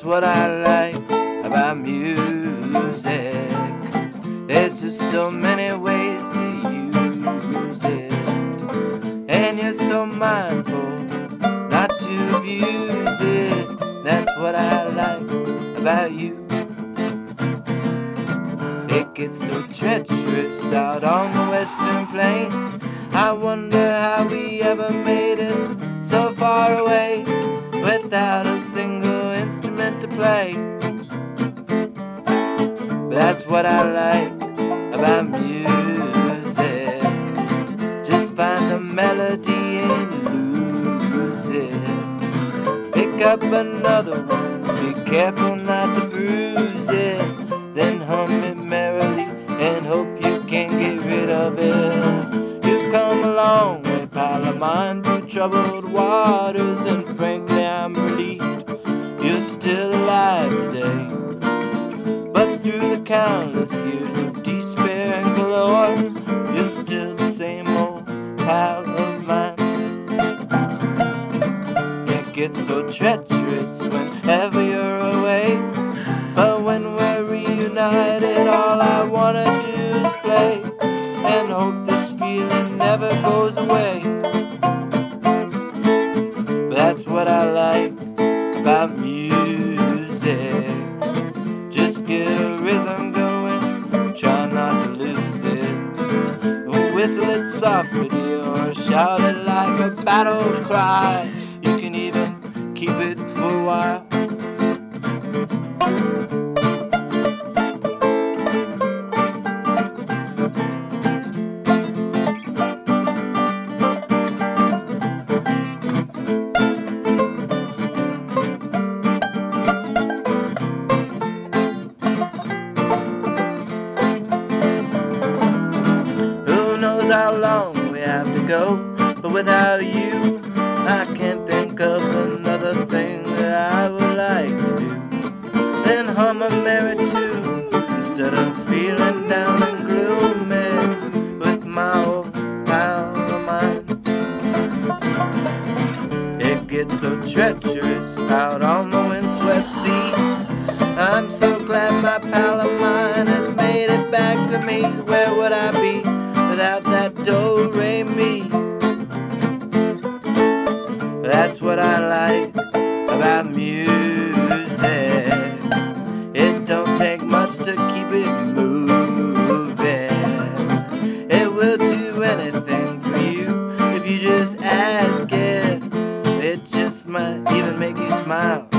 That's what I like about music. There's just so many ways to use it. And you're so mindful not to abuse it. That's what I like about you. It gets so treacherous out on the western plains. I wonder how we ever made it that's what I like about music. Just find a melody and lose it. Pick up another one, be careful not to bruise it. Then hum it merrily and hope you can get rid of it. You've come a long way, pal of mine, through troubled waters, and frankly, I'm relieved you're still alive you're still the same old pal of mine. It gets so treacherous whenever you're away. But when we're reunited, Whistle it softly or shout it like a battle cry. You can even keep it for a while. Go? But without you, I can't think of another thing that I would like to do. Then hum a merry tune instead of feeling down and gloomy with my old pal of mine. It gets so treacherous out on the windswept seas. I'm so glad my pal of mine has made it back to me. Where would I be That's what I like about music. It don't take much to keep it moving. It will do anything for you if you just ask it. It just might even make you smile